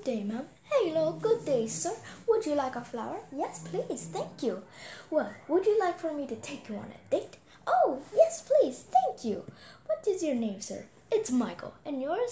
Good day, ma'am. Hello, good day, sir. Would you like a flower? Yes, please, thank you. Well, would you like for me to take you on a date? Oh, yes, please, thank you. What is your name, sir? It's Michael. And yours?